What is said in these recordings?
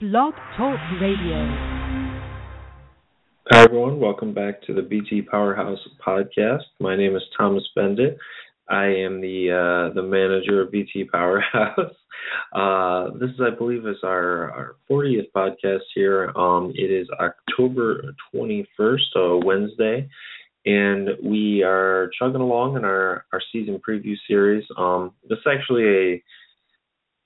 Blog Talk Radio. Hi, everyone. Welcome back to the BT Powerhouse podcast. My name is Thomas Beindit. I am the uh, the manager of BT Powerhouse. Uh, this is, I believe, is our, our 40th podcast here. Um, it is October 21st, so Wednesday, and we are chugging along in our, our season preview series. Um, this is actually a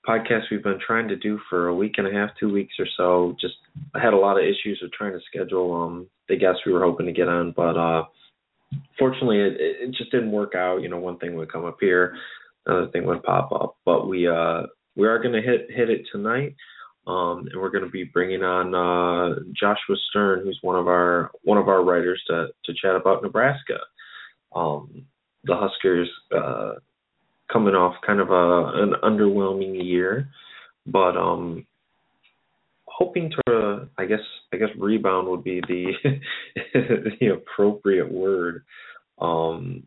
podcast we've been trying to do for a week and a half, two weeks or so. Just I had a lot of issues with trying to schedule um the guests we were hoping to get on, but uh fortunately it, it just didn't work out. You know, one thing would come up here, another thing would pop up. But we uh we are gonna hit hit it tonight. Um, and we're going to be bringing on uh, Joshua Stern, who's one of our one of our writers, to to chat about Nebraska. Um, the Huskers uh, coming off kind of a an underwhelming year, but um, hoping to I guess I guess rebound would be the the appropriate word um,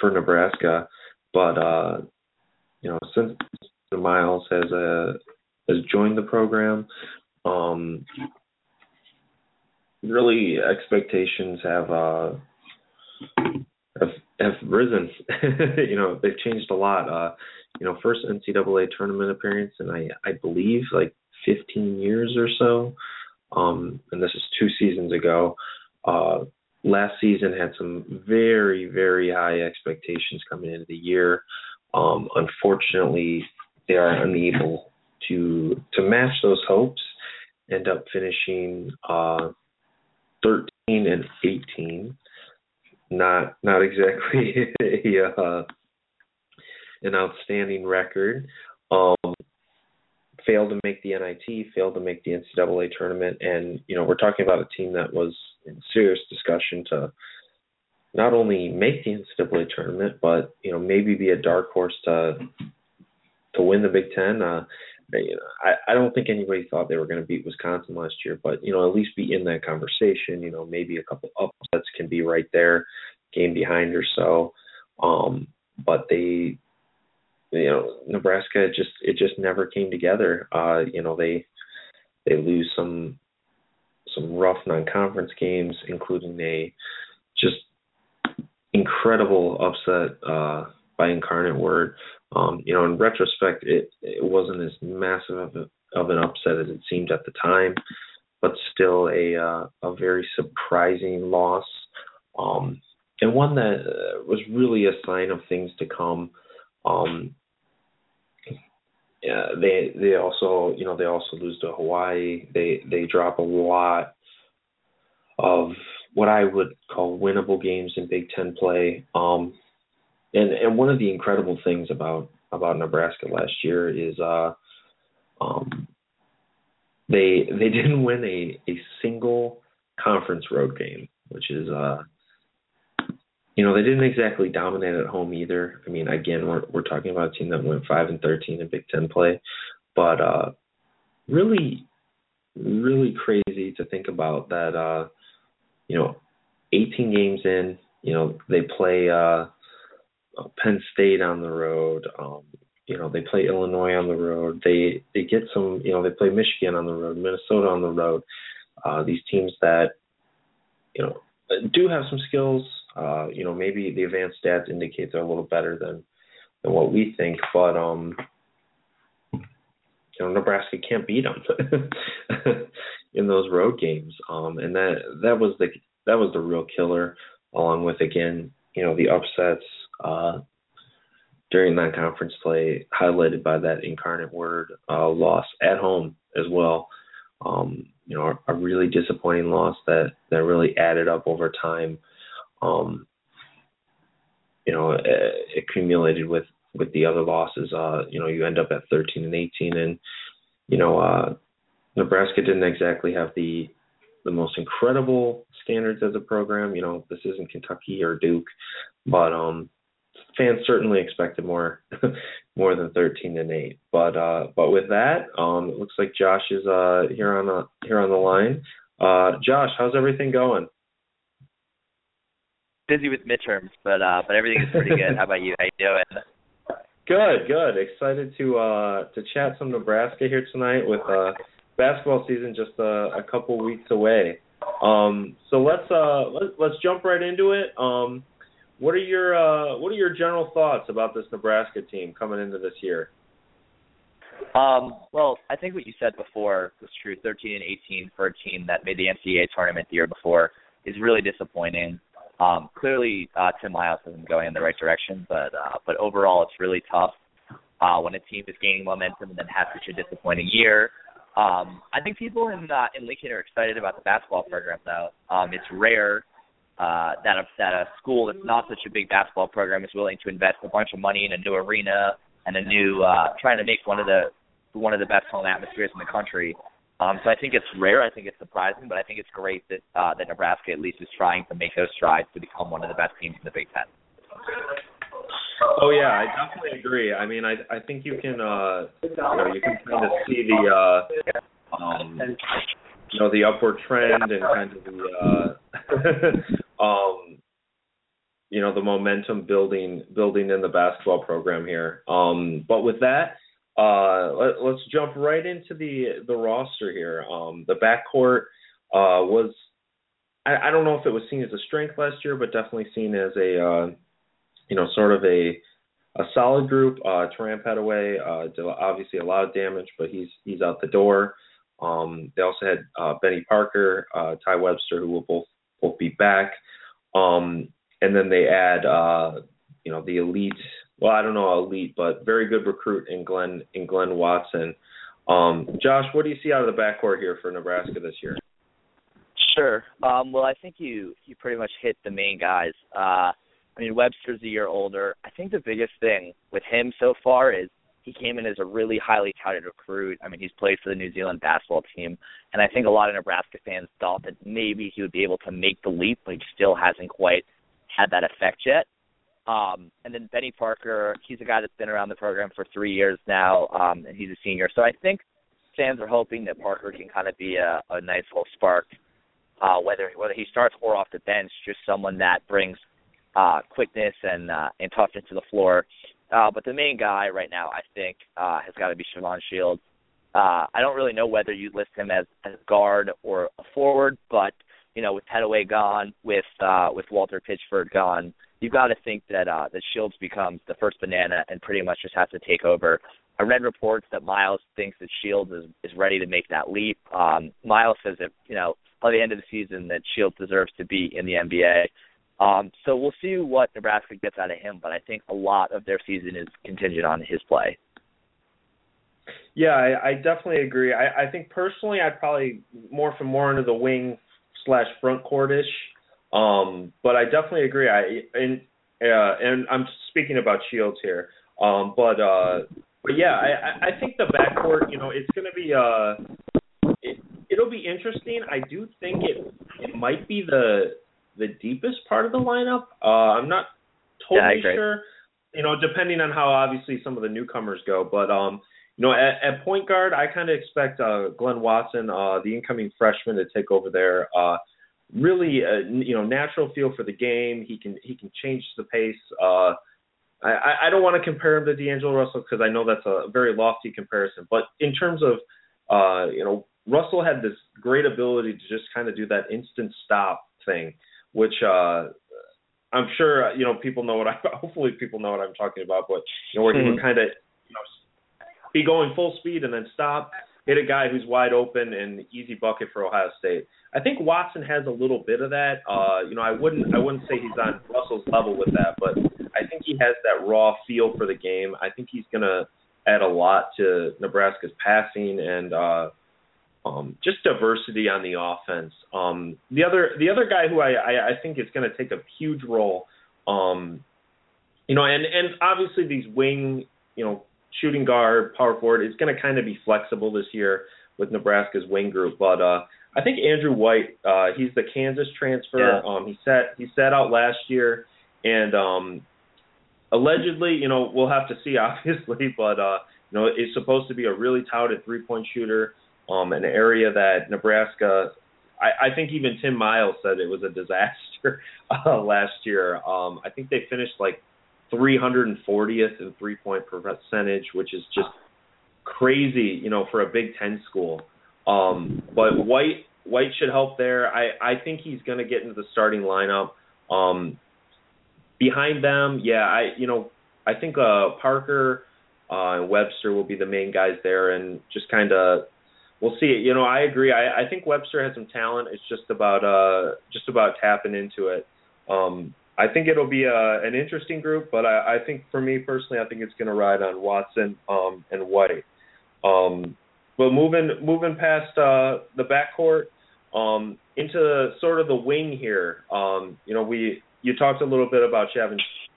for Nebraska, but uh, you know since Miles has uh, has joined the program. Um, really, expectations have uh, have risen. you know, they've changed a lot. Uh, you know, first NCAA tournament appearance, and I I believe like 15 years or so. Um, and this is two seasons ago. Uh, last season had some very very high expectations coming into the year. Um, unfortunately, they are unable to to match those hopes. End up finishing uh, 13 and 18 not not exactly a uh, an outstanding record. Um, failed to make the NIT, failed to make the NCAA tournament, and you know we're talking about a team that was in serious discussion to not only make the NCAA tournament, but you know maybe be a dark horse to to win the Big Ten. Uh, you know, I, I don't think anybody thought they were going to beat Wisconsin last year, but you know, at least be in that conversation. You know, maybe a couple upsets can be right there, game behind or so. Um, but they, you know, Nebraska just it just never came together. Uh, you know, they they lose some some rough non-conference games, including a just incredible upset uh, by Incarnate Word um, you know, in retrospect, it it wasn't as massive of, a, of an upset as it seemed at the time, but still a uh, a very surprising loss, um, and one that uh, was really a sign of things to come. Um, yeah, they they also you know they also lose to Hawaii. They they drop a lot of what I would call winnable games in Big Ten play. Um, and and one of the incredible things about about Nebraska last year is uh um they they didn't win a a single conference road game, which is uh you know, they didn't exactly dominate at home either. I mean, again, we're we're talking about a team that went 5 and 13 in Big 10 play, but uh really really crazy to think about that uh you know, 18 games in, you know, they play uh uh, Penn State on the road. Um, you know, they play Illinois on the road. They they get some. You know, they play Michigan on the road, Minnesota on the road. Uh, these teams that you know do have some skills. Uh, you know, maybe the advanced stats indicate they're a little better than than what we think, but um, you know, Nebraska can't beat them in those road games. Um, and that that was the that was the real killer, along with again, you know, the upsets uh, during that conference play, highlighted by that incarnate word uh, loss at home as well. Um, you know, a, really disappointing loss that that really added up over time. Um, you know, accumulated with with the other losses. Uh, you know, you end up at 13 and 18, and you know, uh, Nebraska didn't exactly have the the most incredible standards as a program. You know, this isn't Kentucky or Duke, but um, fans certainly expected more more than 13 and 8 but uh but with that um it looks like Josh is uh here on the here on the line. Uh Josh how's everything going? Busy with midterms but uh but everything is pretty good. How about you? How you doing? Good good. Excited to uh to chat some Nebraska here tonight with uh basketball season just a, a couple weeks away. Um so let's uh let, let's jump right into it. Um what are your uh, what are your general thoughts about this Nebraska team coming into this year? Um, well, I think what you said before was true. 13 and 18 for a team that made the NCAA tournament the year before is really disappointing. Um, clearly, uh, Tim Miles isn't going in the right direction, but uh, but overall, it's really tough uh, when a team is gaining momentum and then has such a disappointing year. Um, I think people in uh, in Lincoln are excited about the basketball program, though. Um, it's rare uh, that a, that a school that's not such a big basketball program is willing to invest a bunch of money in a new arena and a new uh, trying to make one of the one of the best home atmospheres in the country. Um, so I think it's rare. I think it's surprising, but I think it's great that uh, that Nebraska at least is trying to make those strides to become one of the best teams in the Big Ten. Oh yeah, I definitely agree. I mean, I I think you can uh you know you can kind of see the uh um you know the upward trend and kind of the uh um you know the momentum building building in the basketball program here. Um but with that uh let, let's jump right into the the roster here. Um the backcourt uh was I, don't know if it was seen as a strength last year but definitely seen as a uh you know sort of a a solid group. Uh Terran Petteway uh did obviously a lot of damage but he's he's out the door. Um, they also had uh, Benny Parker, uh, Tai Webster, who will both both be back. Um, and then they add, uh, you know, the elite. Well, I don't know elite, but very good recruit in Glynn in Glynn Watson. Um, Josh, what do you see out of the backcourt here for Nebraska this year? Sure. Um, well, I think you you pretty much hit the main guys. Uh, I mean, Webster's a year older. I think the biggest thing with him so far is he came in as a really highly touted recruit. I mean, he's played for the New Zealand basketball team, and I think a lot of Nebraska fans thought that maybe he would be able to make the leap, but he still hasn't quite had that effect yet. Um, and then Benny Parker, he's a guy that's been around the program for three years now, um, and he's a senior. So I think fans are hoping that Parker can kind of be a, a nice little spark, uh, whether whether he starts or off the bench, just someone that brings uh, quickness and uh, and toughness to the floor. Uh, but the main guy right now, I think, uh, has got to be Shavon Shields. Uh, I don't really know whether you list him as as guard or a forward, but you know, with Petteway gone, with uh, with Walter Pitchford gone, you've got to think that uh, that Shields becomes the first banana and pretty much just has to take over. I read reports that Miles thinks that Shields is is ready to make that leap. Um, Miles says that you know by the end of the season that Shields deserves to be in the NBA. Um, so we'll see what Nebraska gets out of him, but I think a lot of their season is contingent on his play. Yeah, I, I definitely agree. I, I think personally, I'd probably more from more into the wing slash front courtish. Um, but I definitely agree. I and uh, and I'm speaking about Shields here. Um, but uh, but yeah, I, I think the backcourt, you know, it's going to be uh, it, it'll be interesting. I do think it it might be the the deepest part of the lineup. Uh, I'm not totally yeah, sure. You know, depending on how obviously some of the newcomers go, but um, you know, at, at point guard, I kind of expect uh, Glynn Watson, uh, the incoming freshman, to take over there. Uh, really, uh, you know, natural feel for the game. He can he can change the pace. Uh, I, I don't want to compare him to D'Angelo Russell because I know that's a very lofty comparison. But in terms of, uh, you know, Russell had this great ability to just kind of do that instant stop thing which uh, I'm sure you know people know what I hopefully people know what I'm talking about, but you know where mm-hmm. he would kind of you know be going full speed and then stop, hit a guy who's wide open and easy bucket for Ohio State. I think Watson has a little bit of that. Uh, you know, I wouldn't I wouldn't say he's on Russell's level with that, but I think he has that raw feel for the game. I think he's gonna add a lot to Nebraska's passing and uh um, just diversity on the offense. Um, the other the other guy who I, I, I think is going to take a huge role, um, you know, and and obviously these wing, you know, shooting guard, power forward is going to kind of be flexible this year. with Nebraska's wing group. But uh, I think Andrew White, uh, he's the Kansas transfer. Yeah. Um, he sat he sat out last year, and um, allegedly, you know, we'll have to see, obviously, but uh, you know, is supposed to be a really touted three point shooter. Um, an area that Nebraska, I, I think even Tim Miles said it was a disaster uh, last year. Um, I think they finished like 340th in three point percentage, which is just crazy, you know, for a Big Ten school. Um, but White White should help there. I I think he's going to get into the starting lineup. Um, behind them, yeah, I you know I think uh, Parker uh, and Webster will be the main guys there, and just kind of we'll see. You know, I agree. I, I think Webster has some talent. It's just about uh just about tapping into it. Um, I think it'll be a, an interesting group, but I, I think for me personally, I think it's going to ride on Watson um, and White. Um, but moving moving past uh, the backcourt um, into sort of the wing here, um, you know, we you talked a little bit about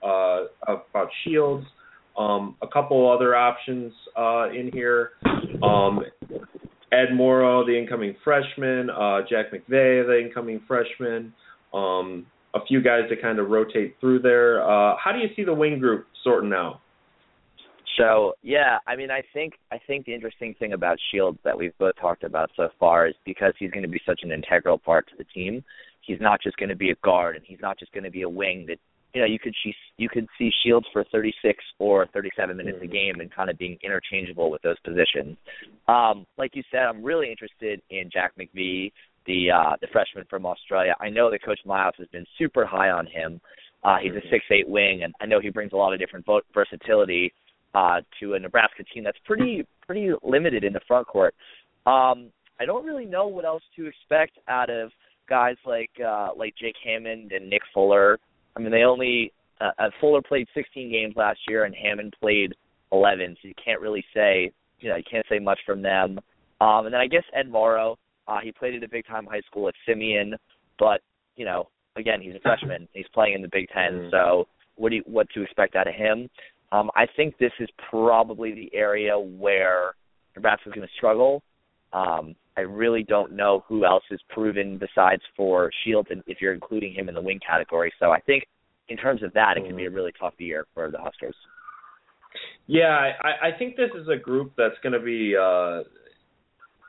uh, about Shields, um, a couple other options uh, in here. Um, Ed Morrow, the incoming freshman, uh, Jack McVeigh, the incoming freshman, um, a few guys to kind of rotate through there. Uh, how do you see the wing group sorting out? So yeah, I mean, I think I think the interesting thing about Shields that we've both talked about so far is because he's going to be such an integral part to the team. He's not just going to be a guard, and he's not just going to be a wing that you know you could see you could see Shields for 36 or 37 minutes mm-hmm. a game and kind of being interchangeable with those positions. Um, like you said, I'm really interested in Jack McVeigh, the uh, the freshman from Australia. I know that Coach Miles has been super high on him. Uh, he's a six eight wing, and I know he brings a lot of different vo- versatility uh, to a Nebraska team that's pretty pretty limited in the front court. Um, I don't really know what else to expect out of guys like uh, like Jake Hammond and Nick Fuller. I mean, they only uh, uh, Fuller played 16 games last year, and Hammond played 11, so you can't really say you know you can't say much from them. Um, and then I guess Ed Morrow, uh, he played at a big time high school at Simeon, but you know again he's a freshman, he's playing in the Big 10 Mm-hmm. so what do you, what to expect out of him? Um, I think this is probably the area where Nebraska's going to struggle. Um, I really don't know who else is proven besides for Shields, and if you're including him in the wing category. So I think in terms of that, it can be a really tough year for the Huskers. Yeah, I, I think this is a group that's going to be, uh,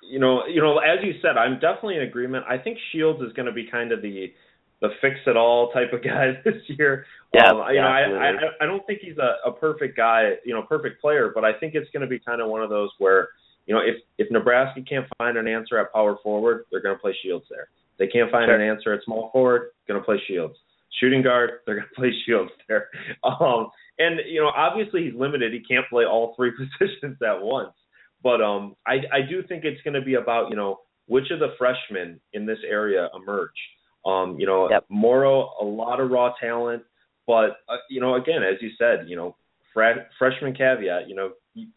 you know, you know, as you said, I'm definitely in agreement. I think Shields is going to be kind of the the fix it all type of guy this year. Yeah, um, you know, I. I I don't think he's a, a perfect guy, you know, perfect player, but I think it's going to be kind of one of those where, you know, if if Nebraska can't find an answer at power forward, they're going to play Shields there. They can't find Sure. an answer at small forward, going to play Shields. Shooting guard, they're going to play Shields there. Um, and you know, obviously he's limited; he can't play all three positions at once. But um, I I do think it's going to be about you know which of the freshmen in this area emerge. Um, you know, Yep. Morrow, a lot of raw talent, but uh, you know, again, as you said, you know, fre- freshman caveat. You know,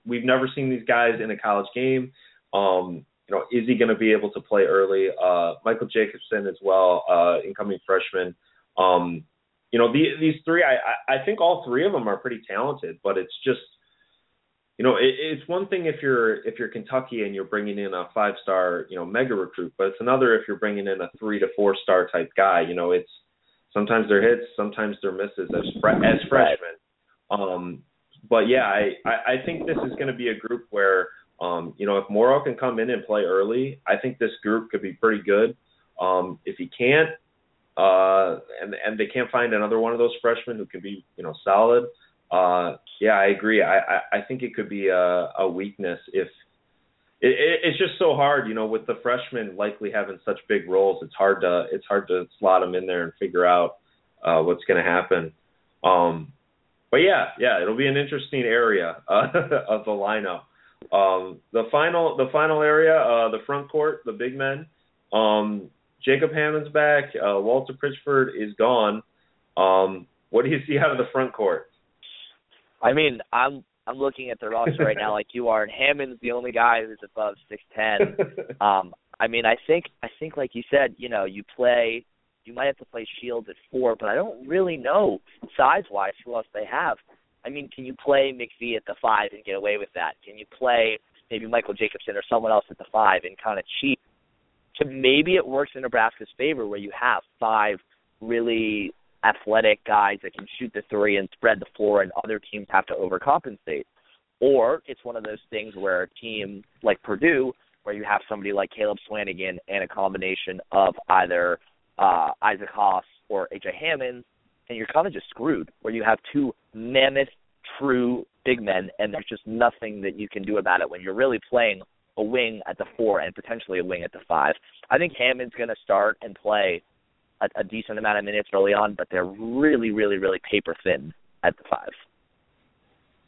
we've never seen these guys in a college game. Um, you know, is he going to be able to play early? Uh, Michael Jacobson as well, uh, incoming freshman. Um, you know, the, these three, I, I I think all three of them are pretty talented, but it's just, you know, it, it's one thing if you're if you're Kentucky and you're bringing in a five star, you know, mega recruit, but it's another if you're bringing in a three to four star type guy. You know, it's sometimes they're hits, sometimes they're misses as fre- as freshmen. Um, but yeah, I, I I think this is going to be a group where, um, you know, if Morrow can come in and play early, I think this group could be pretty good. Um, if he can't, uh, and and they can't find another one of those freshmen who can be, you know, solid. Uh, yeah, I agree. I, I I think it could be a, a weakness if it, it, it's just so hard, you know, with the freshmen likely having such big roles. It's hard to it's hard to slot them in there and figure out uh, what's going to happen. Um, but yeah, yeah, it'll be an interesting area uh, of the lineup. Um, the final the final area, uh, the front court, the big men. Um, Jacob Hammond's back. Uh, Walter Pitchford is gone. Um, what do you see out of the front court? I mean, I'm I'm looking at the roster right now like you are, and Hammond's the only guy who's above six ten. Um, I mean, I think I think like you said, you know, you play, you might have to play Shield at four, but I don't really know size wise who else they have. I mean, can you play McVeigh at the five and get away with that? Can you play maybe Michael Jacobson or someone else at the five and kind of cheat to maybe it works in Nebraska's favor where you have five really athletic guys that can shoot the three and spread the floor and other teams have to overcompensate. Or it's one of those things where a team like Purdue, where you have somebody like Caleb Swanigan and a combination of either uh, Isaac Haas or AJ Hammons, and you're kind of just screwed, where you have two mammoth, true big men, and there's just nothing that you can do about it when you're really playing a wing at the four and potentially a wing at the five. I think Hammond's going to start and play a, a decent amount of minutes early on, but they're really, really, really paper thin at the five.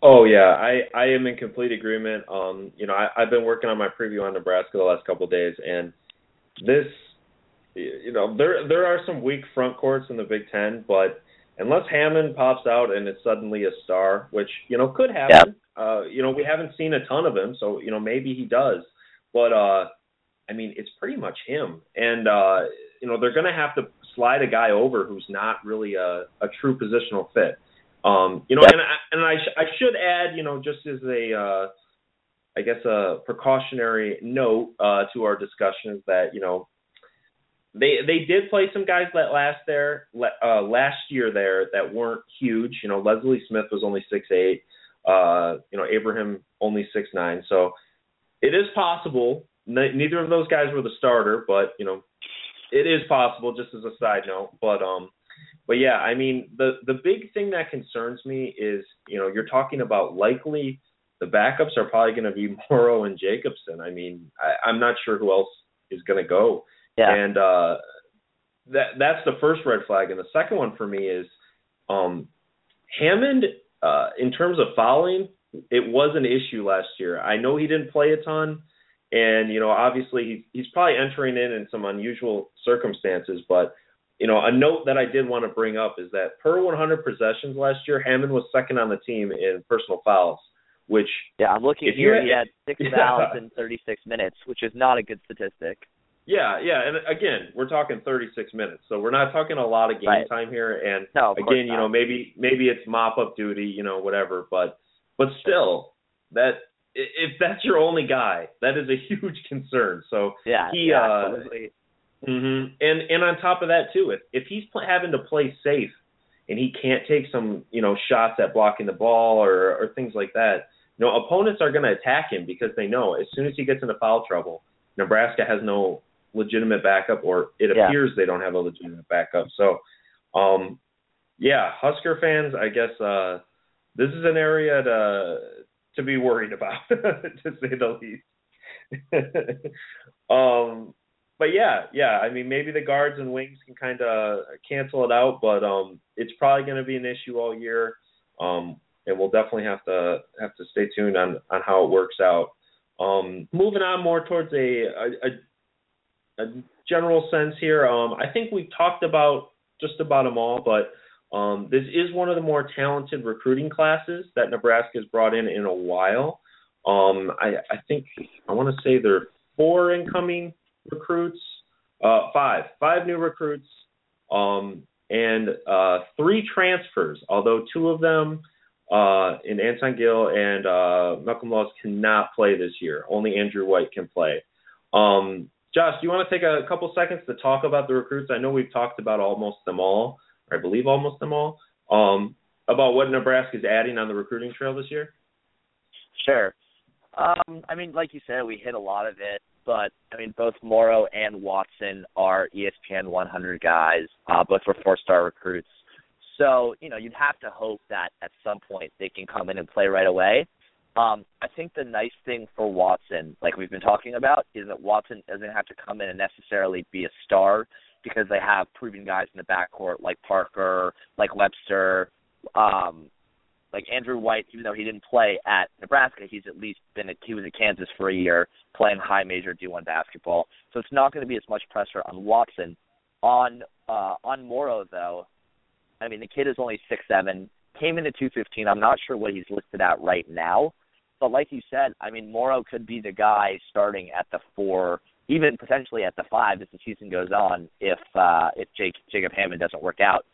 Oh yeah, I I am in complete agreement. Um, you know, I, I've been working on my preview on Nebraska the last couple of days, and this, you know, there there are some weak front courts in the Big Ten, but unless Hammond pops out and is suddenly a star, which you know could happen. Yeah. Uh, you know, we haven't seen a ton of him, so you know maybe he does. But uh, I mean, it's pretty much him, and uh, you know they're going to have to slide a guy over who's not really a, a true positional fit. Um, you know, and I, and I, sh- I should add, you know, just as a, uh, I guess a precautionary note uh, to our discussion is that you know they they did play some guys that last there uh, last year there that weren't huge. You know, Leslie Smith was only six eight. Uh, you know, Abraham only six nine. So it is possible. Neither of those guys were the starter, but you know, it is possible. Just as a side note, but um, but yeah, I mean, the the big thing that concerns me is you know you're talking about likely the backups are probably going to be Morrow and Jacobson. I mean, I, I'm not sure who else is going to go. Yeah. And uh, that that's the first red flag, and the second one for me is um, Hammond. Uh, in terms of fouling, it was an issue last year. I know he didn't play a ton, and you know obviously he's he's probably entering in in some unusual circumstances, but you know, a note that I did want to bring up is that per 100 possessions last year, Hammond was second on the team in personal fouls, which yeah, I'm looking here. Had, he had six yeah. fouls in 36 minutes, which is not a good statistic. Yeah, yeah, and again, we're talking 36 minutes, so we're not talking a lot of game right. time here. And no, again, you know, maybe maybe it's mop up duty, you know, whatever. But but still, that if that's your only guy, that is a huge concern. So yeah, he yeah, uh, absolutely. Mm-hmm. And and on top of that too, if if he's pl- having to play safe and he can't take some you know shots at blocking the ball or or things like that, you know opponents are going to attack him because they know as soon as he gets into foul trouble, Nebraska has no legitimate backup, or it yeah. appears they don't have a legitimate backup. So, um, yeah, Husker fans, I guess uh, this is an area to to be worried about, to say the least. um, but yeah, yeah. I mean, maybe the guards and wings can kind of cancel it out, but um, it's probably going to be an issue all year. Um, and we'll definitely have to have to stay tuned on on how it works out. Um, moving on more towards a, a, a general sense here. Um, I think we've talked about just about them all, but um, this is one of the more talented recruiting classes that Nebraska has brought in in a while. Um, I, I think I want to say there are four incoming recruits, uh, five, five new recruits, um, and uh, three transfers. Although two of them, uh, in Anton Gill and uh, Malcolm Laws, cannot play this year. Only Andrew White can play. Um, Josh, do you want to take a couple seconds to talk about the recruits? I know we've talked about almost them all, or I believe almost them all. Um, about what Nebraska is adding on the recruiting trail this year. Sure. Um, I mean, like you said, we hit a lot of it but I mean, both Morrow and Watson are ESPN 100 guys. Uh, both were four-star recruits. So you know, you'd have to hope that at some point they can come in and play right away. Um, I think the nice thing for Watson, like we've been talking about, is that Watson doesn't have to come in and necessarily be a star because they have proven guys in the backcourt like Parker, like Webster, um, like Andrew White, even though he didn't play at Nebraska, he's at least been at, he was at Kansas for a year playing high major D1 basketball. So it's not going to be as much pressure on Watson. On uh, on Morrow though, I mean the kid is only six seven, came in at two fifteen. I'm not sure what he's listed at right now, but like you said, I mean Morrow could be the guy starting at the four, even potentially at the five as the season goes on if uh, if Jake Jacob Hammond doesn't work out.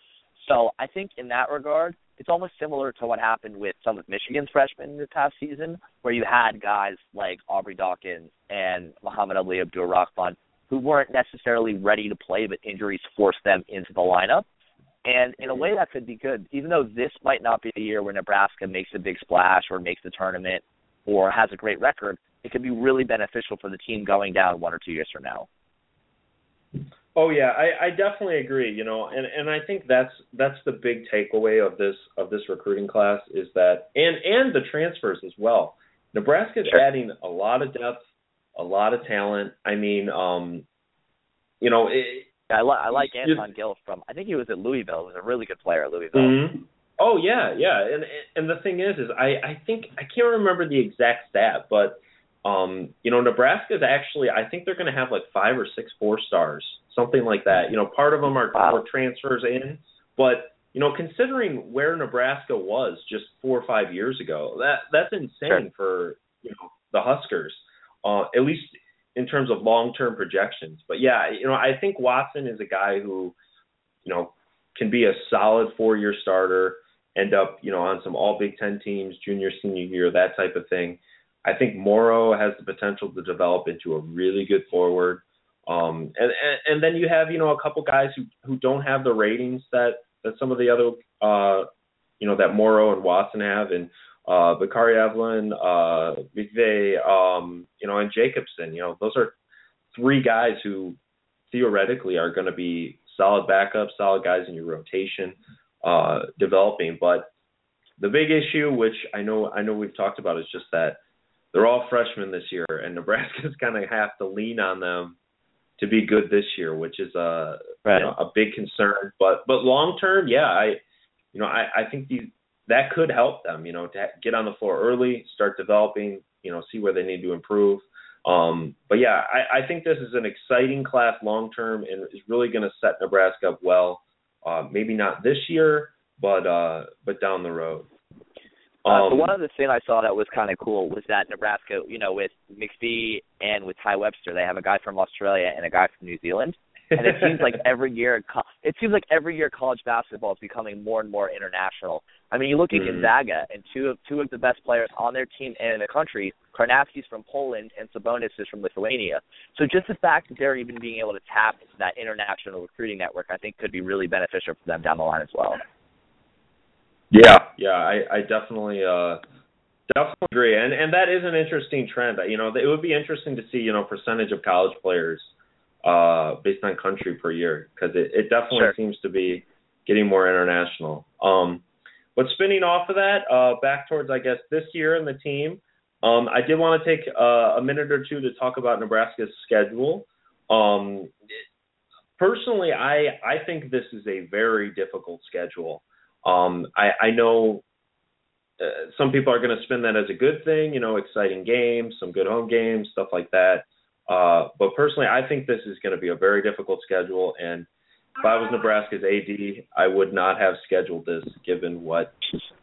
So I think in that regard, it's almost similar to what happened with some of Michigan's freshmen this past season, where you had guys like Aubrey Dawkins and Muhammad Ali Abdur-Rahkman who weren't necessarily ready to play, but injuries forced them into the lineup. And in a way, that could be good, even though this might not be the year where Nebraska makes a big splash or makes the tournament or has a great record. It could be really beneficial for the team going down one or two years from now. Oh yeah, I, I definitely agree. You know, and and I think that's that's the big takeaway of this of this recruiting class is that and and the transfers as well. Nebraska's sure. adding a lot of depth, a lot of talent. I mean, um, you know, it, I, li- I like Anton Gill from. I think he was at Louisville. He was a really good player at Louisville. Mm-hmm. Oh yeah, yeah, and and the thing is, is I I think I can't remember the exact stat, but um, you know, Nebraska's actually I think they're going to have like five or six four stars, something like that. You know, part of them are, wow. are transfers in, but you know, considering where Nebraska was just four or five years ago, that that's insane sure. for you know the Huskers. Uh, at least in terms of long-term projections. But yeah, you know, I think Watson is a guy who, you know, can be a solid four-year starter, end up, you know, on some all Big Ten teams, junior, senior year, that type of thing. I think Morrow has the potential to develop into a really good forward. Um, and, and and then you have you know a couple guys who who don't have the ratings that that some of the other uh, you know that Morrow and Watson have, and uh, Bakari Evelyn, uh, McVeigh, um, you know, and Jacobson. You know, those are three guys who theoretically are going to be solid backups, solid guys in your rotation, uh, developing. But the big issue, which I know I know we've talked about, is just that they're all freshmen this year, and Nebraska's going to have to lean on them to be good this year, which is a right. you know, a big concern. But but long term, yeah, I you know I I think these that could help them, you know, to get on the floor early, start developing, you know, see where they need to improve. Um, but yeah, I, I think this is an exciting class long term and is really going to set Nebraska up well. Uh, maybe not this year, but uh, but down the road. Um, uh, so one other thing I saw that was kind of cool was that Nebraska, you know, with McVeigh and with Tai Webster, they have a guy from Australia and a guy from New Zealand and it seems like every year it seems like every year college basketball is becoming more and more international. I mean, you look at mm. Gonzaga and two of two of the best players on their team and in the country, Karnowski's from Poland and Sabonis is from Lithuania. So just the fact that they're even being able to tap into that international recruiting network, I think, could be really beneficial for them down the line as well. Yeah, yeah, I, I definitely uh definitely agree, and and that is an interesting trend. You know, it would be interesting to see you know percentage of college players uh, based on country per year because it, it definitely sure. seems to be getting more international. Um, but spinning off of that, uh, back towards I guess this year and the team, um, I did want to take uh, a minute or two to talk about Nebraska's schedule. Um, personally, I I think this is a very difficult schedule. Um, I, I know uh, some people are going to spin that as a good thing, you know, exciting games, some good home games, stuff like that. Uh, but personally, I think this is going to be a very difficult schedule. And if I was Nebraska's AD, I would not have scheduled this, given what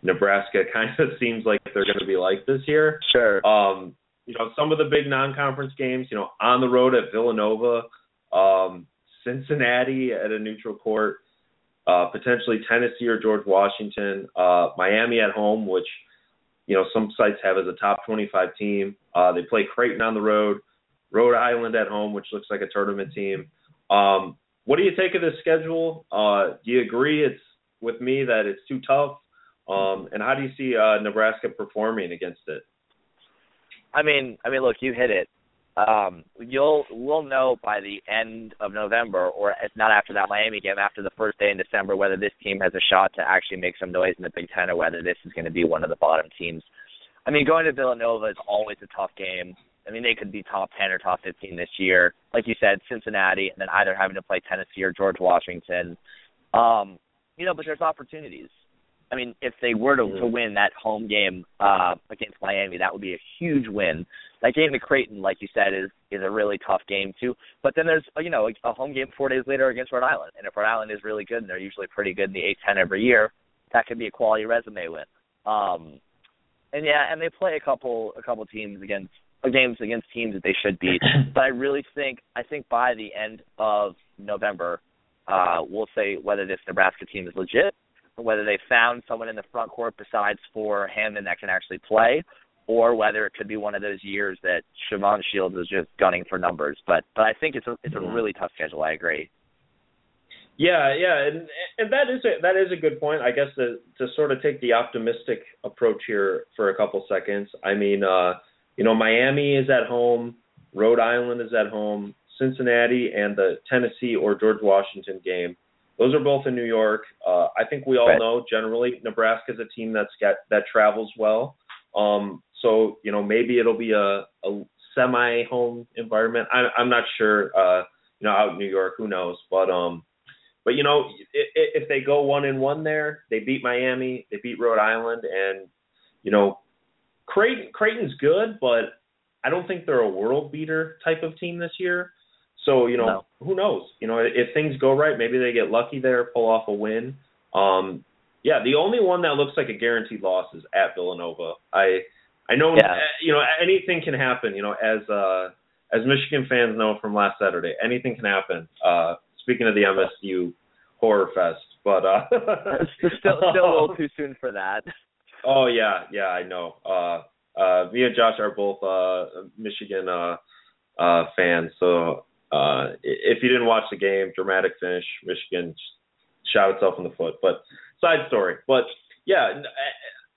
Nebraska kind of seems like they're going to be like this year. Sure. Um, you know, some of the big non-conference games, you know, on the road at Villanova, um, Cincinnati at a neutral court, uh, potentially Tennessee or George Washington, uh, Miami at home, which you know some sites have as a top 25 team. Uh, they play Creighton on the road. Rhode Island at home, which looks like a tournament team. Um, what do you take of this schedule? Uh, do you agree it's with me that it's too tough? Um, and how do you see uh, Nebraska performing against it? I mean, I mean, look, you hit it. Um, you'll we'll know by the end of November, or if not after that Miami game, after the first day in December, whether this team has a shot to actually make some noise in the Big Ten, or whether this is going to be one of the bottom teams. I mean, going to Villanova is always a tough game. I mean, they could be top 10 or top 15 this year. Like you said, Cincinnati, and then either having to play Tennessee or George Washington. Um, you know, but there's opportunities. I mean, if they were to, to win that home game uh, against Miami, that would be a huge win. That game at Creighton, like you said, is is a really tough game too. But then there's you know a home game four days later against Rhode Island, and if Rhode Island is really good, and they're usually pretty good in the A10 every year, that could be a quality resume win. Um, and yeah, and they play a couple a couple teams against games against teams that they should beat. but I really think I think by the end of November, uh, we'll say whether this Nebraska team is legit or whether they found someone in the front court besides for Hammond that can actually play, or whether it could be one of those years that Shavon Shields is just gunning for numbers. But but I think it's a it's a really tough schedule. I agree. Yeah, yeah, and and that is a that is a good point. I guess to to sort of take the optimistic approach here for a couple seconds. I mean, uh, you know, Miami is at home, Rhode Island is at home, Cincinnati and the Tennessee or George Washington game. Those are both in New York. Uh, I think we all right. know generally Nebraska is a team that's got that travels well. Um, so you know maybe it'll be a, a semi-home environment. I, I'm not sure. Uh, you know, out in New York, who knows? But um, but you know, if, if they go one and one there, they beat Miami, they beat Rhode Island, and you know, Creighton Creighton's good, but I don't think they're a world beater type of team this year. So you know, no. who knows? You know, if things go right, maybe they get lucky there, pull off a win. Um, yeah, the only one that looks like a guaranteed loss is at Villanova. I I know yeah. you know anything can happen. You know, as uh, as Michigan fans know from last Saturday, anything can happen. Uh, speaking of the MSU horror fest, but uh, still still a little too soon for that. Oh yeah, yeah, I know. Uh, uh, me and Josh are both uh, Michigan uh, uh, fans, so uh, if you didn't watch the game, dramatic finish, Michigan shot itself in the foot. But side story. But yeah,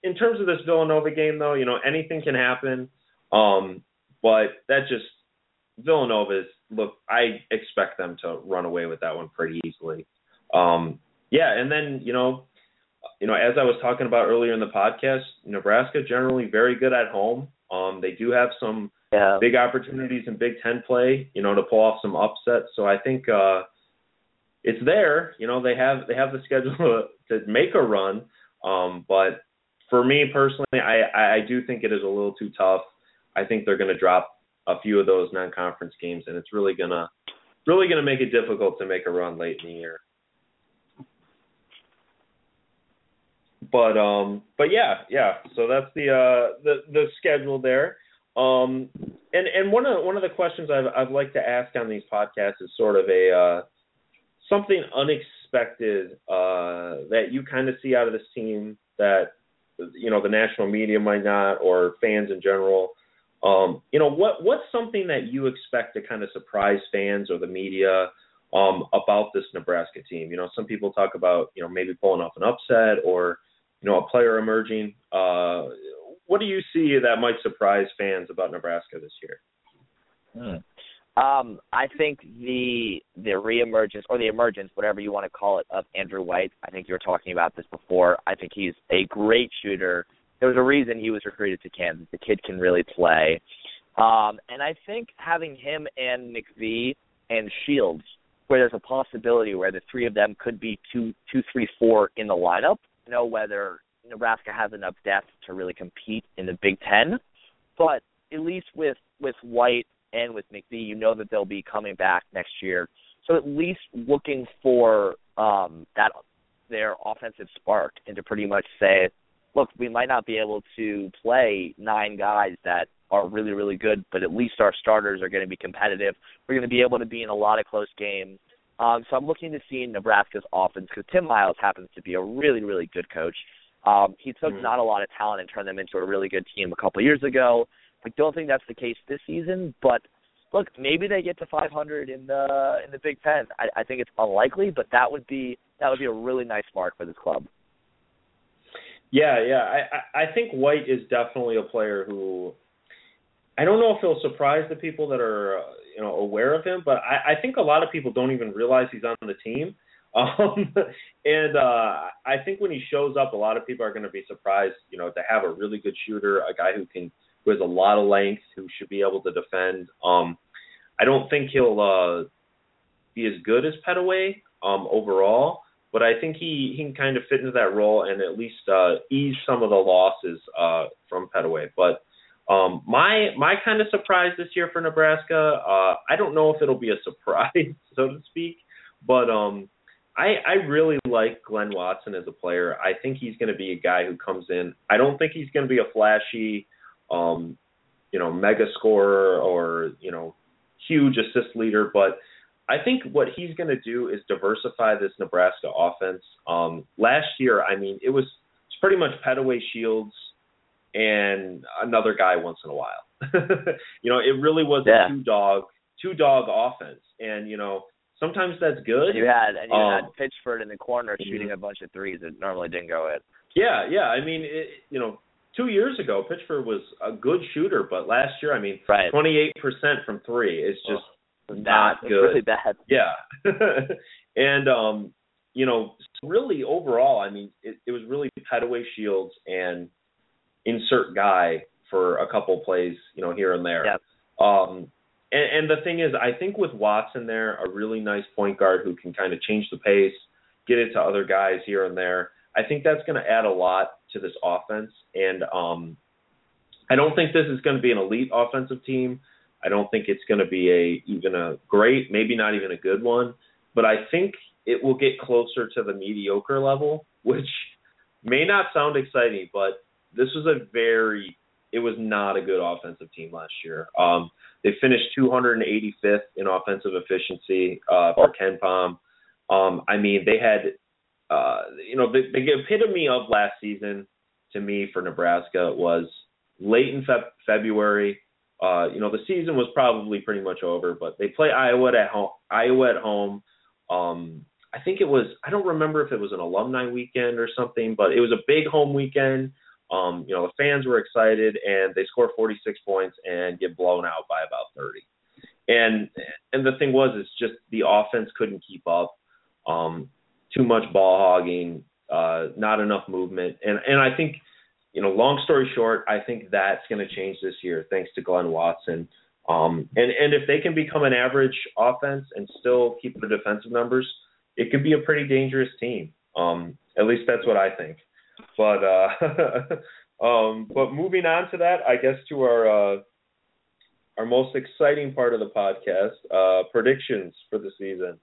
in terms of this Villanova game, though, you know anything can happen. Um, but that just Villanova is look. I expect them to run away with that one pretty easily. Um, yeah, and then you know, you know, as I was talking about earlier in the podcast, Nebraska generally very good at home. Um, they do have some yeah. big opportunities in Big Ten play, you know, to pull off some upsets. So I think uh, it's there. You know, they have they have the schedule to, to make a run. Um, but for me personally, I, I do think it is a little too tough. I think they're going to drop a few of those non-conference games, and it's really gonna really gonna make it difficult to make a run late in the year. But um, but yeah, yeah. So that's the uh the the schedule there. Um, and and one of one of the questions I've I've liked to ask on these podcasts is sort of a uh, something unexpected uh, that you kind of see out of this team that you know the national media might not or fans in general. Um, you know what what's something that you expect to kind of surprise fans or the media um, about this Nebraska team? You know, some people talk about you know maybe pulling off an upset or you know a player emerging. Uh, what do you see that might surprise fans about Nebraska this year? Hmm. Um, I think the the reemergence or the emergence, whatever you want to call it, of Andrew White. I think you were talking about this before. I think he's a great shooter. There was a reason he was recruited to Kansas. The kid can really play, um, and I think having him and McVeigh and Shields, where there's a possibility where the three of them could be two, two, three, four in the lineup. Know whether Nebraska has enough depth to really compete in the Big Ten. But at least with with White and with McVeigh, you know that they'll be coming back next year. So at least looking for um, that their offensive spark and to pretty much say, look, we might not be able to play nine guys that are really really good, but at least our starters are going to be competitive. We're going to be able to be in a lot of close games. Um, so I'm looking to see Nebraska's offense because Tim Miles happens to be a really really good coach. Um, he took mm-hmm. not a lot of talent and turned them into a really good team a couple of years ago. I don't think that's the case this season, but look, maybe they get to 500 in the in the Big Ten. I, I think it's unlikely, but that would be that would be a really nice mark for this club. Yeah, yeah, I I think White is definitely a player who I don't know if he'll surprise the people that are uh, you know aware of him, but I, I think a lot of people don't even realize he's on the team. Um, and uh, I think when he shows up, a lot of people are going to be surprised, you know, to have a really good shooter, a guy who can who has a lot of length, who should be able to defend. Um, I don't think he'll uh, be as good as Petteway um, overall, but I think he, he can kind of fit into that role and at least uh, ease some of the losses uh, from Petteway. But um, my my kind of surprise this year for Nebraska, uh, I don't know if it'll be a surprise, so to speak, but um, I, I really like Glynn Watson as a player. I think he's going to be a guy who comes in. I don't think he's going to be a flashy, um, you know, mega scorer or you know, huge assist leader. But I think what he's going to do is diversify this Nebraska offense. Um, last year, I mean, it was it's pretty much Petteway Shields and another guy once in a while. you know, it really was yeah. a two dog two dog offense, and you know sometimes that's good. And you had and you um, had Pitchford in the corner mhm. shooting a bunch of threes that normally didn't go in. Yeah, yeah. I mean, it, you know, two years ago, Pitchford was a good shooter, but last year, I mean, 28% from three is just Bad. not It's good. really bad. Yeah. and um, you know, really overall, I mean, it, it was really Petteway Shields and insert guy for a couple plays, you know, here and there. Yep. Um and, and the thing is, I think with Watson there, a really nice point guard who can kind of change the pace, get it to other guys here and there. I think that's going to add a lot to this offense. And um, I don't think this is going to be an elite offensive team. I don't think it's going to be a even a great, maybe not even a good one. But I think it will get closer to the mediocre level, which may not sound exciting, but this was a very it was not a good offensive team last year. Um, they finished 285th in offensive efficiency uh, for KenPom. Um, I mean, they had, uh, you know, the, the epitome of last season to me for Nebraska was late in Feb- February. Uh, you know, the season was probably pretty much over, but they play Iowa at home. Iowa at home. Um, I think it was. I don't remember if it was an alumni weekend or something, but it was a big home weekend. Um, you know, the fans were excited, and they score 46 points and get blown out by about 30. And and the thing was, is just the offense couldn't keep up. Um, too much ball hogging, uh, not enough movement, and and I think, you know, long story short, I think that's going to change this year thanks to Glynn Watson. Um, and and if they can become an average offense and still keep their defensive numbers, it could be a pretty dangerous team. Um, at least that's what I think. But uh, um, but moving on to that, I guess to our uh, our most exciting part of the podcast, uh, predictions for the season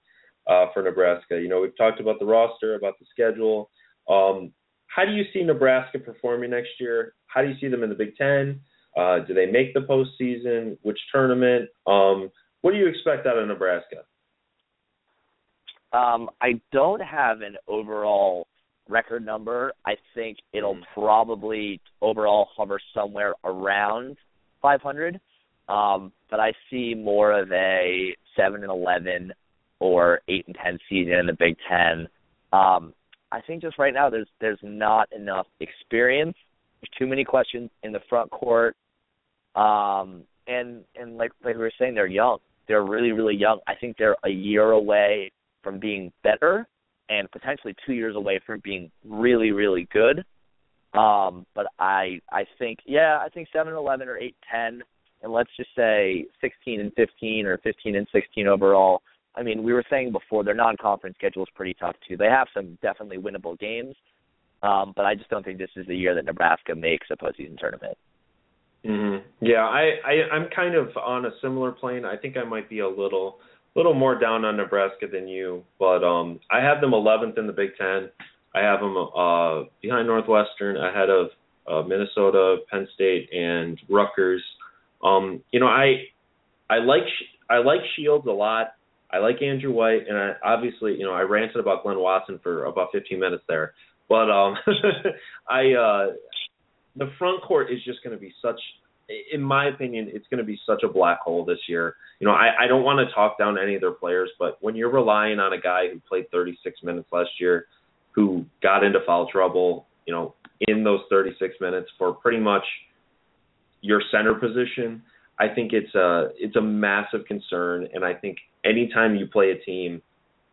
uh, for Nebraska. You know, we've talked about the roster, about the schedule. Um, how do you see Nebraska performing next year? How do you see them in the Big Ten? Uh, do they make the postseason? Which tournament? Um, what do you expect out of Nebraska? Um, I don't have an overall record number. I think it'll Mm. probably overall hover somewhere around 500. Um, but I see more of a 7 and 11 or 8 and 10 season in the Big 10. Um, I think just right now there's there's not enough experience. There's too many questions in the front court. Um, and and like like we were saying, they're young. They're really really young. I think they're a year away from being better and potentially two years away from being really, really good. Um, but I I think yeah, I think seven eleven or eight ten and let's just say sixteen and fifteen or fifteen and sixteen overall. I mean, we were saying before their non conference schedule is pretty tough too. They have some definitely winnable games. Um, but I just don't think this is the year that Nebraska makes a postseason tournament. Mm-hmm. Yeah, I, I I'm kind of on a similar plane. I think I might be a little little more down on Nebraska than you, but um I have them 11th in the Big 10. I have them uh behind Northwestern, ahead of uh, Minnesota, Penn State and Rutgers. Um you know, I I like I like Shields a lot. I like Andrew White and I obviously, you know, I ranted about Glynn Watson for about 15 minutes there. But um I uh the front court is just going to be such in my opinion, it's going to be such a black hole this year. You know, I, I don't want to talk down any of their players, but when you're relying on a guy who played 36 minutes last year, who got into foul trouble, you know, in those 36 minutes for pretty much your center position, I think it's a it's a massive concern. And I think anytime you play a team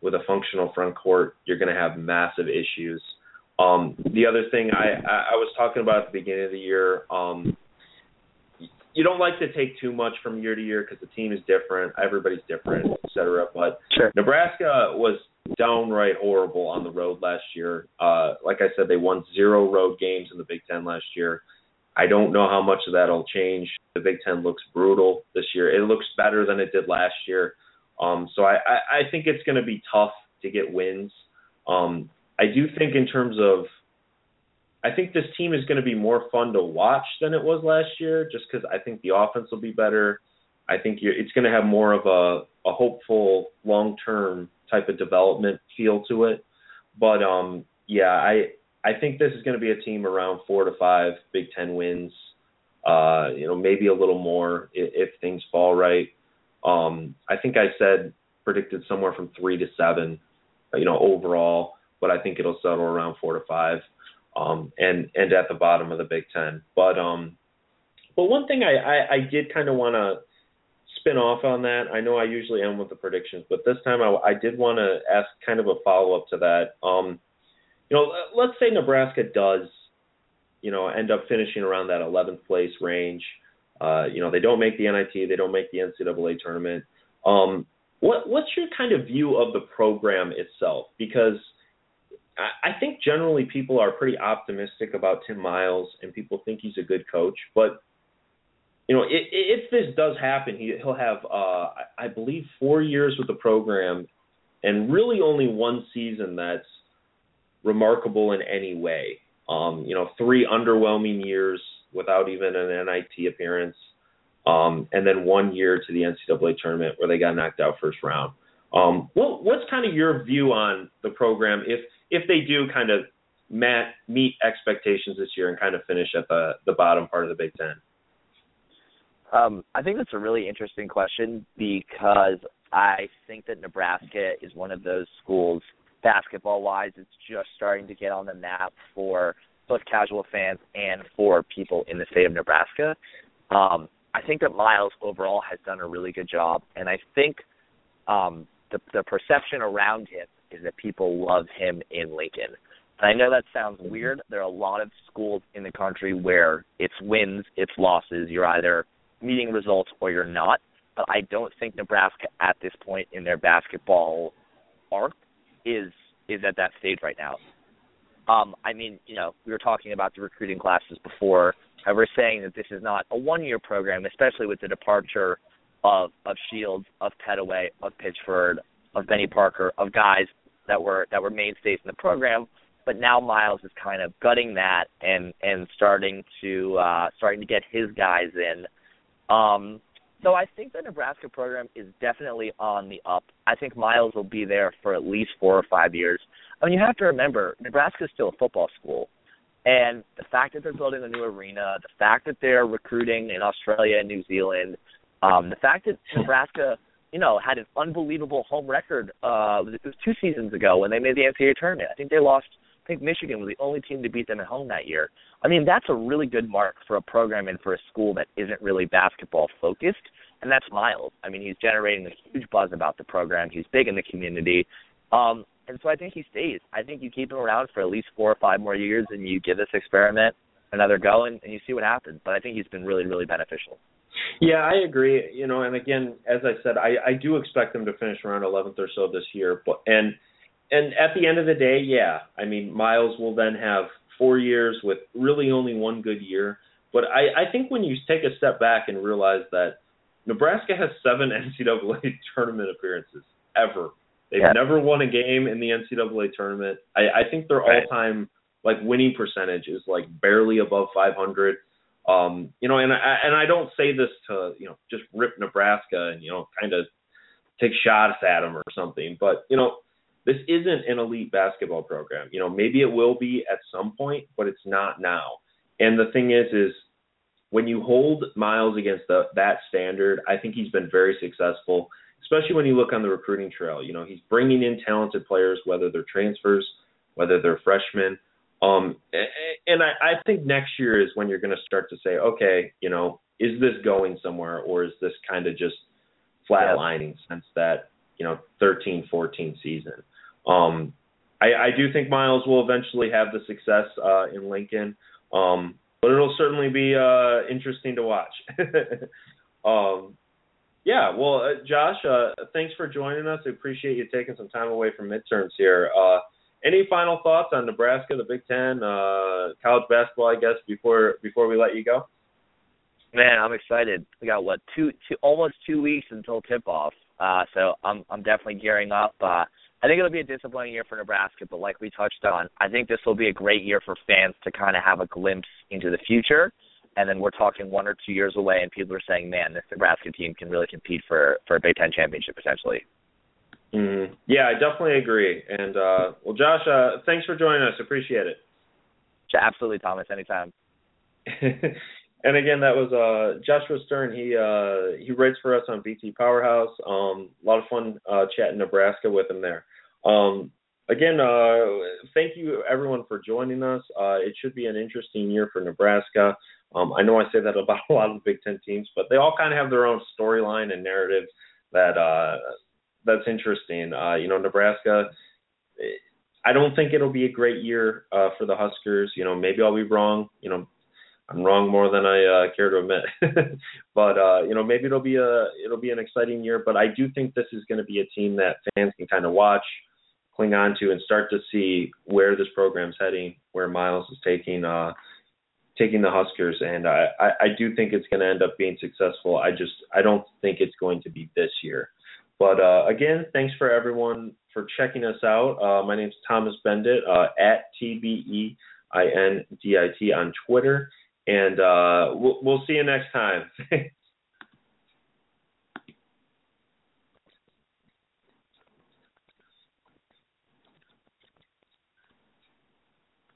with a functional front court, you're going to have massive issues. Um, the other thing I, I, was talking about at the beginning of the year, um, you don't like to take too much from year to year because the team is different, everybody's different, et cetera. But Sure. Nebraska was downright horrible on the road last year. Uh, like I said, they won zero road games in the Big Ten last year. I don't know how much of that'll change. The Big Ten looks brutal this year. It looks better than it did last year. Um, so I, I, I think it's going to be tough to get wins. Um, I do think in terms of I think this team is going to be more fun to watch than it was last year, just because I think the offense will be better. I think you're, it's going to have more of a a hopeful long term type of development feel to it. But um, yeah, I I think this is going to be a team around four to five Big Ten wins. Uh, you know, maybe a little more if, if things fall right. Um, I think I said predicted somewhere from three to seven, you know, overall, but I think it'll settle around four to five, um, and and at the bottom of the Big Ten. But um, but one thing I I, I did kind of want to spin off on that. I know I usually end with the predictions, but this time I, I did want to ask kind of a follow up to that. Um, you know, let's say Nebraska does, you know, end up finishing around that 11th place range. Uh, you know, they don't make the NIT, they don't make the NCAA tournament. Um, what what's your kind of view of the program itself? Because I, think generally people are pretty optimistic about Tim Miles, and people think he's a good coach, but you know, if, if this does happen, he, he'll have, uh, I believe, four years with the program, and really only one season that's remarkable in any way. Um, you know, three underwhelming years without even an NIT appearance, um, and then one year to the NCAA tournament where they got knocked out first round. Um, what, what's kind of your view on the program if if they do kind of mat, meet expectations this year and kind of finish at the the bottom part of the Big Ten? Um, I think that's a really interesting question because I think that Nebraska is one of those schools, basketball wise, it's just starting to get on the map for both casual fans and for people in the state of Nebraska. Um, I think that Miles overall has done a really good job, and I think um, the the perception around him is that people love him in Lincoln. And I know that sounds weird. There are a lot of schools in the country where it's wins, it's losses. You're either meeting results or you're not. But I don't think Nebraska at this point in their basketball arc is is at that stage right now. Um, I mean, you know, we were talking about the recruiting classes before. I was saying that this is not a one year program, especially with the departure of of Shields, of Petteway, of Pitchford, of Benny Parker, of guys that were that were mainstays in the program. But now Miles is kind of gutting that and and starting to uh starting to get his guys in um, so I think the Nebraska program is definitely on the up. I think Miles will be there for at least four or five years. I mean, you have to remember Nebraska is still a football school, and the fact that they're building a new arena, the fact that they're recruiting in Australia and New Zealand, um, the fact that Nebraska, you know, had an unbelievable home record. Uh, it was two seasons ago when they made the NCAA tournament. I think they lost I think Michigan was the only team to beat them at home that year. I mean, that's a really good mark for a program and for a school that isn't really basketball focused, and that's Miles. I mean, he's generating a huge buzz about the program. He's big in the community. Um, and so I think he stays. I think you keep him around for at least four or five more years and you give this experiment another go and, and you see what happens. But I think he's been really, really beneficial. Yeah, I agree. You know, and again, as I said, I, I do expect them to finish around 11th or so this year. But and and at the end of the day, yeah, I mean Miles will then have four years with really only one good year. But I, I think when you take a step back and realize that Nebraska has seven NCAA tournament appearances ever. They've yeah. never won a game in the NCAA tournament. I, I think their right. all-time like winning percentage is like barely above 500. Um, you know, and I and I don't say this to you know just rip Nebraska and you know kind of take shots at them or something, but you know this isn't an elite basketball program. You know, maybe it will be at some point, but it's not now. And the thing is, is when you hold Miles against the, that standard, I think he's been very successful, especially when you look on the recruiting trail. You know, he's bringing in talented players, whether they're transfers, whether they're freshmen. Um, and I, I think next year is when you're going to start to say, okay, you know, is this going somewhere or is this kind of just flatlining yeah. since that, you know, 13, 14 season? Um, I, I do think Miles will eventually have the success uh, in Lincoln, um, but it'll certainly be uh, interesting to watch. um, yeah, well, uh, Josh, uh, thanks for joining us. I appreciate you taking some time away from midterms here. Uh, any final thoughts on Nebraska, the Big Ten, uh, college basketball? I guess before before we let you go. Man, I'm excited. We got what two, two almost two weeks until tip off, uh, so I'm I'm definitely gearing up. Uh, I think it'll be a disappointing year for Nebraska, but like we touched on, I think this will be a great year for fans to kind of have a glimpse into the future. and then we're talking one or two years away, and people are saying, "Man, this Nebraska team can really compete for for a Big Ten championship potentially." Mm, yeah, I definitely agree. And uh, well, Josh, uh, thanks for joining us. Appreciate it. Absolutely, Thomas. Anytime. and again, that was uh, Joshua Stern. He uh, he writes for us on BT Powerhouse. Um, a lot of fun uh, chatting Nebraska with him there. Um, again, uh, thank you everyone for joining us. Uh, it should be an interesting year for Nebraska. Um, I know I say that about a lot of the Big Ten teams, but they all kind of have their own storyline and narrative that uh, that's interesting. Uh, you know, Nebraska. I don't think it'll be a great year uh, for the Huskers. You know, maybe I'll be wrong. You know, I'm wrong more than I uh, care to admit. but uh, you know, maybe it'll be a it'll be an exciting year. But I do think this is going to be a team that fans can kind of watch, cling on to, and start to see where this program's heading, where Miles is taking uh, taking the Huskers. And I, I, I do think it's going to end up being successful. I just I don't think it's going to be this year. But uh, again, thanks for everyone for checking us out. Uh, my name is Thomas Beindit uh, at TBEINDIT on Twitter. And uh, we'll, we'll see you next time.